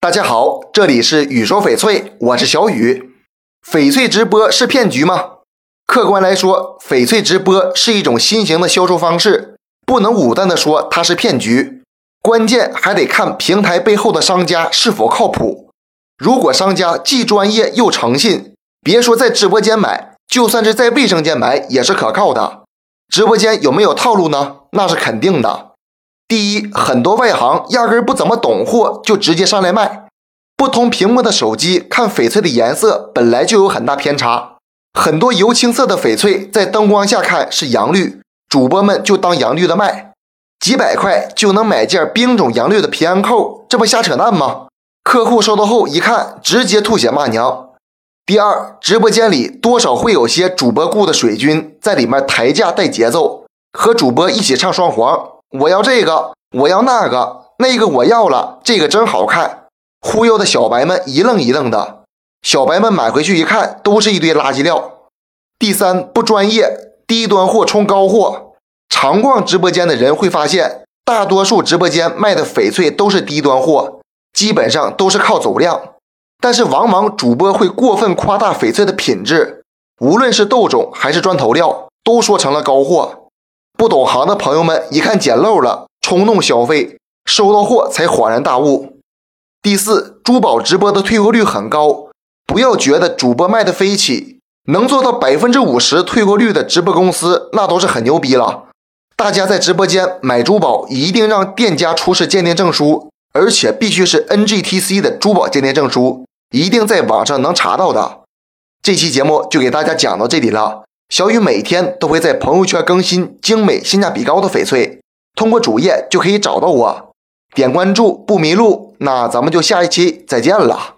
大家好，这里是雨说翡翠，我是小雨。翡翠直播是骗局吗？客观来说，翡翠直播是一种新型的销售方式，不能武断的说它是骗局。关键还得看平台背后的商家是否靠谱。如果商家既专业又诚信，别说在直播间买，就算是在卫生间买也是可靠的。直播间有没有套路呢？那是肯定的。第一，很多外行压根不怎么懂货，就直接上来卖。不同屏幕的手机看翡翠的颜色本来就有很大偏差，很多油青色的翡翠在灯光下看是阳绿，主播们就当阳绿的卖，几百块就能买件冰种阳绿的平安扣，这不瞎扯淡吗？客户收到后一看，直接吐血骂娘。第二，直播间里多少会有些主播雇的水军在里面抬价带节奏，和主播一起唱双簧。我要这个，我要那个，那个我要了，这个真好看，忽悠的小白们一愣一愣的。小白们买回去一看，都是一堆垃圾料。第三，不专业，低端货冲高货。常逛直播间的人会发现，大多数直播间卖的翡翠都是低端货，基本上都是靠走量。但是往往主播会过分夸大翡翠的品质，无论是豆种还是砖头料，都说成了高货。不懂行的朋友们一看捡漏了，冲动消费，收到货才恍然大悟。第四，珠宝直播的退货率很高，不要觉得主播卖的飞起，能做到百分之五十退货率的直播公司那都是很牛逼了。大家在直播间买珠宝，一定让店家出示鉴定证书，而且必须是 NGTC 的珠宝鉴定证书，一定在网上能查到的。这期节目就给大家讲到这里了。小雨每天都会在朋友圈更新精美、性价比高的翡翠，通过主页就可以找到我，点关注不迷路。那咱们就下一期再见了。